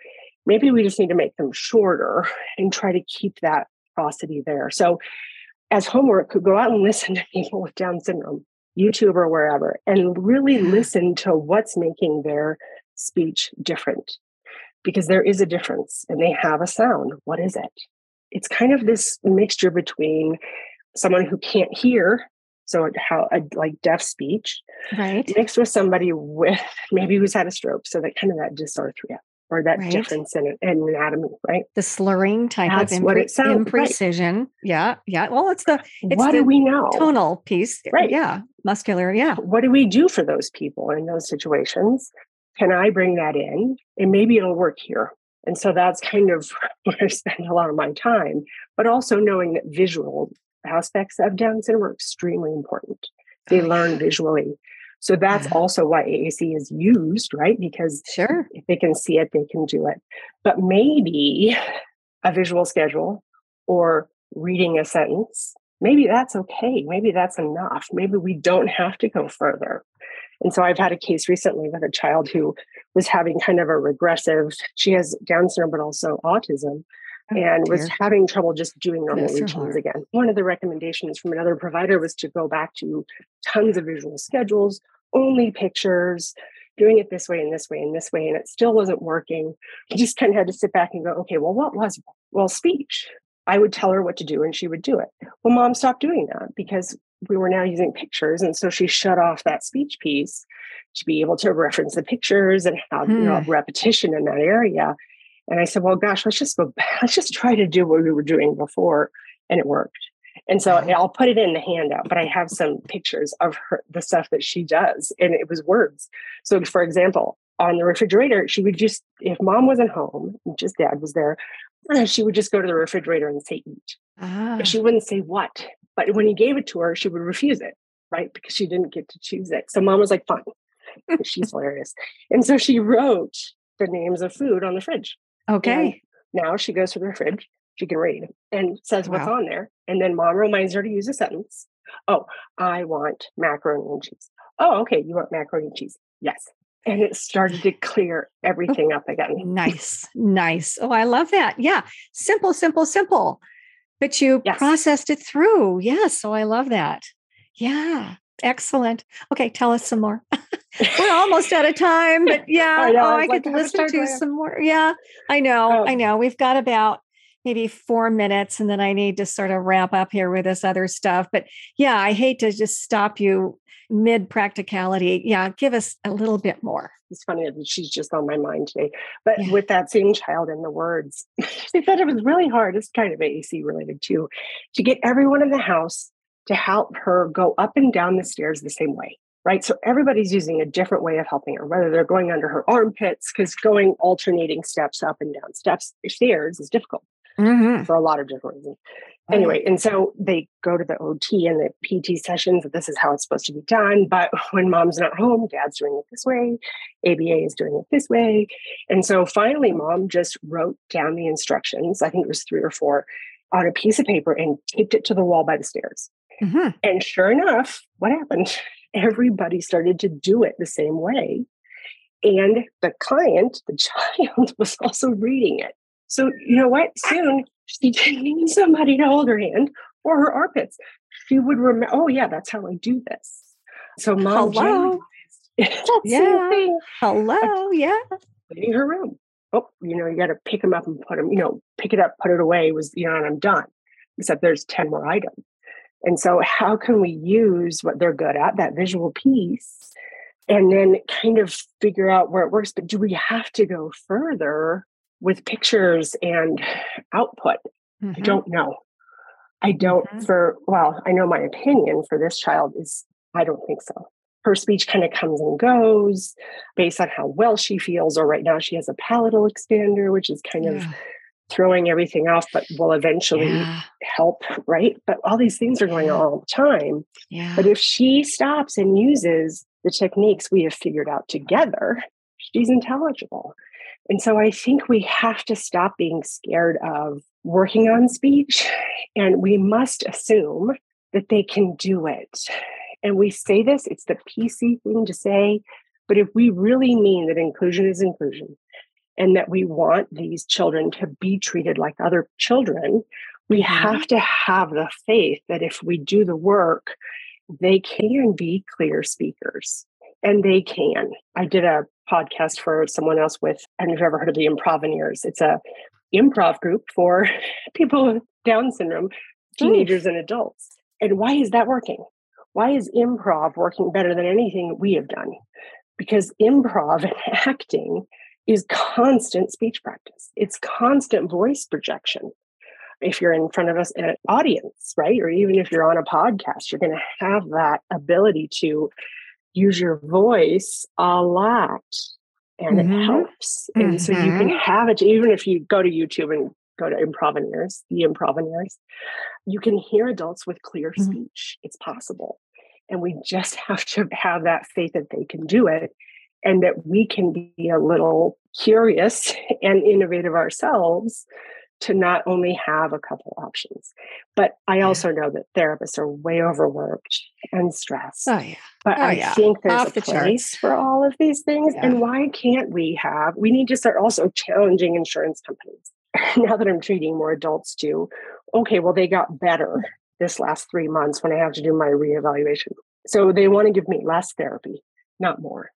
maybe we just need to make them shorter and try to keep that prosody there so as homework go out and listen to people with down syndrome YouTube or wherever, and really listen to what's making their speech different. Because there is a difference and they have a sound. What is it? It's kind of this mixture between someone who can't hear, so how a, like deaf speech, right, mixed with somebody with maybe who's had a stroke, so that kind of that dysarthria or that right. difference in, in anatomy, right? The slurring type That's of impre- sounds, imprecision. Right. Yeah, yeah. Well, it's the it's what the do we know? Tonal piece, right? Yeah, muscular. Yeah. What do we do for those people in those situations? Can I bring that in, and maybe it'll work here? And so that's kind of where I spend a lot of my time, but also knowing that visual aspects of Down syndrome are extremely important. They oh, learn visually. So that's yeah. also why AAC is used, right? Because sure, if they can see it, they can do it. But maybe a visual schedule or reading a sentence, maybe that's okay. Maybe that's enough. Maybe we don't have to go further. And so I've had a case recently with a child who was having kind of a regressive, she has Down syndrome, but also autism. Oh, and dear. was having trouble just doing normal routines again. One of the recommendations from another provider was to go back to tons of visual schedules, only pictures, doing it this way and this way and this way, and it still wasn't working. I just kind of had to sit back and go, okay, well, what was well speech? I would tell her what to do and she would do it. Well, mom stopped doing that because we were now using pictures. And so she shut off that speech piece to be able to reference the pictures and have hmm. you know, hmm. repetition in that area. And I said, well, gosh, let's just go back. Let's just try to do what we were doing before. And it worked. And so I'll put it in the handout, but I have some pictures of her, the stuff that she does. And it was words. So, for example, on the refrigerator, she would just, if mom wasn't home, just dad was there, she would just go to the refrigerator and say eat. Ah. But she wouldn't say what. But when he gave it to her, she would refuse it, right? Because she didn't get to choose it. So mom was like, fine. She's hilarious. And so she wrote the names of food on the fridge. Okay. And now she goes to the fridge, she can read and says wow. what's on there. And then mom reminds her to use a sentence. Oh, I want macaroni and cheese. Oh, okay. You want macaroni and cheese? Yes. And it started to clear oh, everything up again. nice. Nice. Oh, I love that. Yeah. Simple, simple, simple. But you yes. processed it through. Yes. So I love that. Yeah. Excellent. Okay, tell us some more. We're almost out of time, but yeah, I, know, oh, I, I could listen to some more. Yeah, I know, oh. I know. We've got about maybe four minutes, and then I need to sort of wrap up here with this other stuff. But yeah, I hate to just stop you mid practicality. Yeah, give us a little bit more. It's funny that she's just on my mind today. But yeah. with that same child in the words, she said it was really hard. It's kind of AAC related too, to get everyone in the house to help her go up and down the stairs the same way right? So everybody's using a different way of helping her, whether they're going under her armpits, because going alternating steps up and down steps stairs is difficult mm-hmm. for a lot of different reasons. Anyway, and so they go to the OT and the PT sessions. This is how it's supposed to be done. But when mom's not home, dad's doing it this way, ABA is doing it this way. And so finally, mom just wrote down the instructions. I think it was three or four on a piece of paper and taped it to the wall by the stairs. Mm-hmm. And sure enough, what happened? Everybody started to do it the same way. And the client, the child, was also reading it. So, you know what? Soon she didn't need somebody to hold her hand or her armpits. She would remember, oh, yeah, that's how I do this. So, mom, hello. yeah. Hello. Yeah. Cleaning her room. Oh, you know, you got to pick them up and put them, you know, pick it up, put it away was, you know, and I'm done. Except there's 10 more items. And so, how can we use what they're good at, that visual piece, and then kind of figure out where it works? But do we have to go further with pictures and output? Mm-hmm. I don't know. I don't, mm-hmm. for, well, I know my opinion for this child is I don't think so. Her speech kind of comes and goes based on how well she feels, or right now she has a palatal expander, which is kind yeah. of throwing everything off, but will eventually yeah. help, right? But all these things are going on all the time. Yeah. But if she stops and uses the techniques we have figured out together, she's intelligible. And so I think we have to stop being scared of working on speech and we must assume that they can do it. And we say this, it's the PC thing to say, but if we really mean that inclusion is inclusion and that we want these children to be treated like other children, we mm-hmm. have to have the faith that if we do the work, they can be clear speakers and they can. I did a podcast for someone else with, if you've ever heard of the Improvineers. It's a improv group for people with Down syndrome, teenagers mm. and adults. And why is that working? Why is improv working better than anything we have done? Because improv and acting is constant speech practice. It's constant voice projection. If you're in front of us in an audience, right? Or even if you're on a podcast, you're going to have that ability to use your voice a lot and mm-hmm. it helps. And mm-hmm. so you can mm-hmm. have it, even if you go to YouTube and go to Improvineers, the Improvineers, you can hear adults with clear mm-hmm. speech. It's possible. And we just have to have that faith that they can do it and that we can be a little curious and innovative ourselves to not only have a couple options. But I also know that therapists are way overworked and stressed. Oh yeah. But oh, I yeah. think there's Off a the place charts. for all of these things. Yeah. And why can't we have we need to start also challenging insurance companies. now that I'm treating more adults too, okay, well, they got better this last three months when I have to do my reevaluation. So they want to give me less therapy, not more.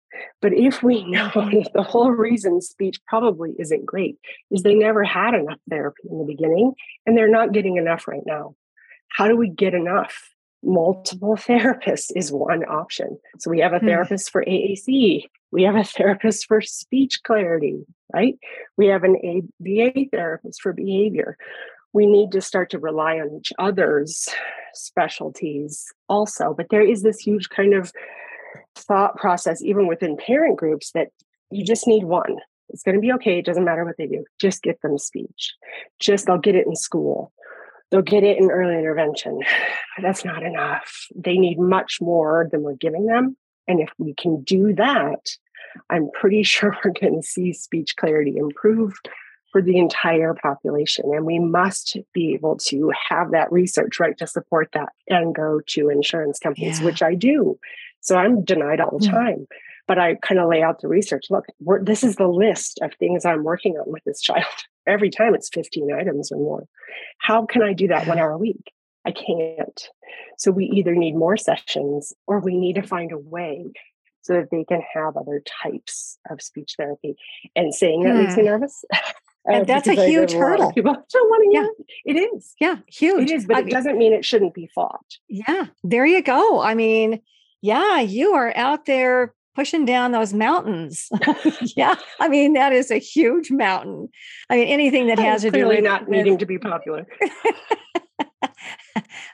But if we know that the whole reason speech probably isn't great is they never had enough therapy in the beginning and they're not getting enough right now. How do we get enough? Multiple therapists is one option. So we have a hmm. therapist for AAC, we have a therapist for speech clarity, right? We have an ABA therapist for behavior. We need to start to rely on each other's specialties also. But there is this huge kind of thought process, even within parent groups, that you just need one. It's going to be okay. It doesn't matter what they do. Just get them speech. Just they'll get it in school. They'll get it in early intervention. That's not enough. They need much more than we're giving them. And if we can do that, I'm pretty sure we're going to see speech clarity improve for the entire population. And we must be able to have that research, right, to support that and go to insurance companies, yeah. which I do. So I'm denied all the mm. time. But I kind of lay out the research. Look, this is the list of things I'm working on with this child. Every time it's 15 items or more. How can I do that one hour a week? I can't. So we either need more sessions or we need to find a way so that they can have other types of speech therapy. And saying that makes me hmm. nervous. and uh, that's a huge hurdle. People don't want to yeah. it. It is. Yeah, huge. It is, but I it mean, doesn't mean it shouldn't be fought. Yeah, there you go. I mean, yeah, you are out there pushing down those mountains. yeah, I mean that is a huge mountain. I mean anything that has to do with not with, needing to be popular.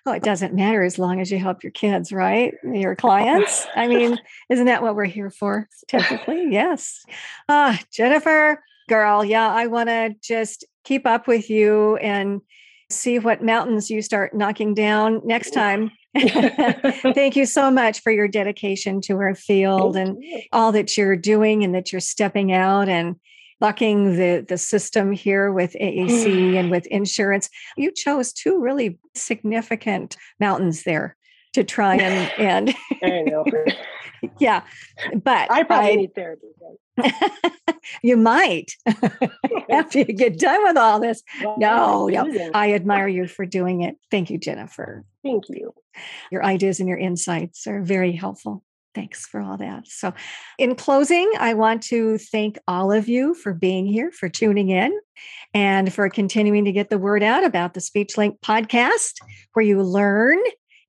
oh, it doesn't matter as long as you help your kids, right? Your clients. I mean, isn't that what we're here for? Technically, yes. Uh, Jennifer, girl, yeah, I want to just keep up with you and see what mountains you start knocking down next time. Thank you so much for your dedication to our field Thank and you. all that you're doing and that you're stepping out and bucking the, the system here with AAC and with insurance. You chose two really significant mountains there to try and and yeah. But I probably I, need therapy. you might after you get done with all this. Well, no, no, I admire you for doing it. Thank you, Jennifer. Thank you. Your ideas and your insights are very helpful. Thanks for all that. So, in closing, I want to thank all of you for being here, for tuning in, and for continuing to get the word out about the SpeechLink podcast, where you learn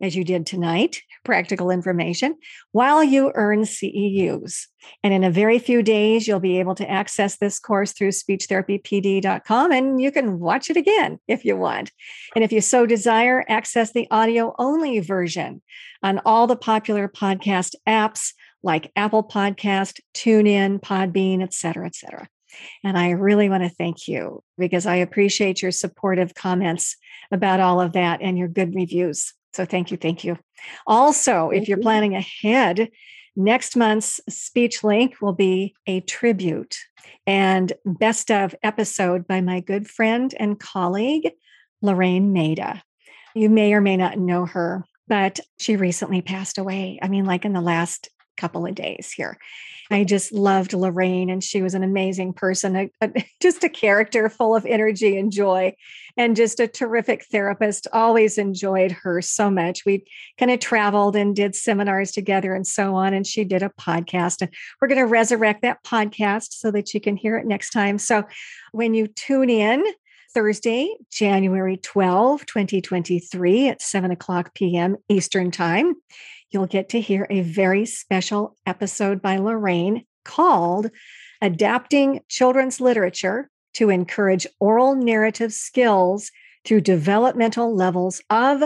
as you did tonight, practical information, while you earn CEUs. And in a very few days, you'll be able to access this course through speechtherapypd.com and you can watch it again if you want. And if you so desire, access the audio only version on all the popular podcast apps like Apple Podcast, TuneIn, Podbean, et cetera, et cetera. And I really want to thank you because I appreciate your supportive comments about all of that and your good reviews. So thank you. Thank you. Also, thank if you're you. planning ahead, next month's speech link will be a tribute and best of episode by my good friend and colleague, Lorraine Maida. You may or may not know her, but she recently passed away. I mean, like in the last couple of days here. I just loved Lorraine, and she was an amazing person, a, a, just a character full of energy and joy, and just a terrific therapist. Always enjoyed her so much. We kind of traveled and did seminars together and so on. And she did a podcast, and we're going to resurrect that podcast so that you can hear it next time. So when you tune in, Thursday, January 12, 2023 at 7 o'clock p.m. Eastern Time you'll get to hear a very special episode by Lorraine called Adapting Children's Literature to Encourage Oral Narrative Skills Through Developmental Levels of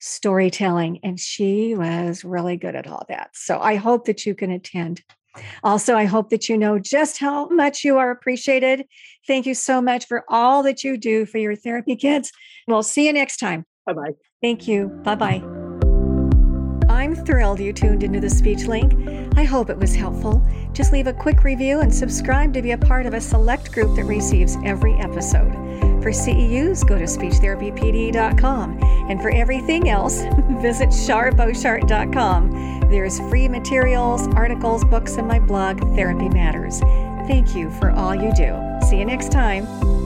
Storytelling. And she was really good at all that. So I hope that you can attend. Also, I hope that you know just how much you are appreciated. Thank you so much for all that you do for your therapy kids. We'll see you next time. Bye bye. Thank you. Bye bye. I'm thrilled you tuned into the speech link. I hope it was helpful. Just leave a quick review and subscribe to be a part of a select group that receives every episode. For CEUs, go to speechtherapypd.com. And for everything else, visit charboshart.com. There's free materials, articles, books, and my blog, Therapy Matters. Thank you for all you do. See you next time.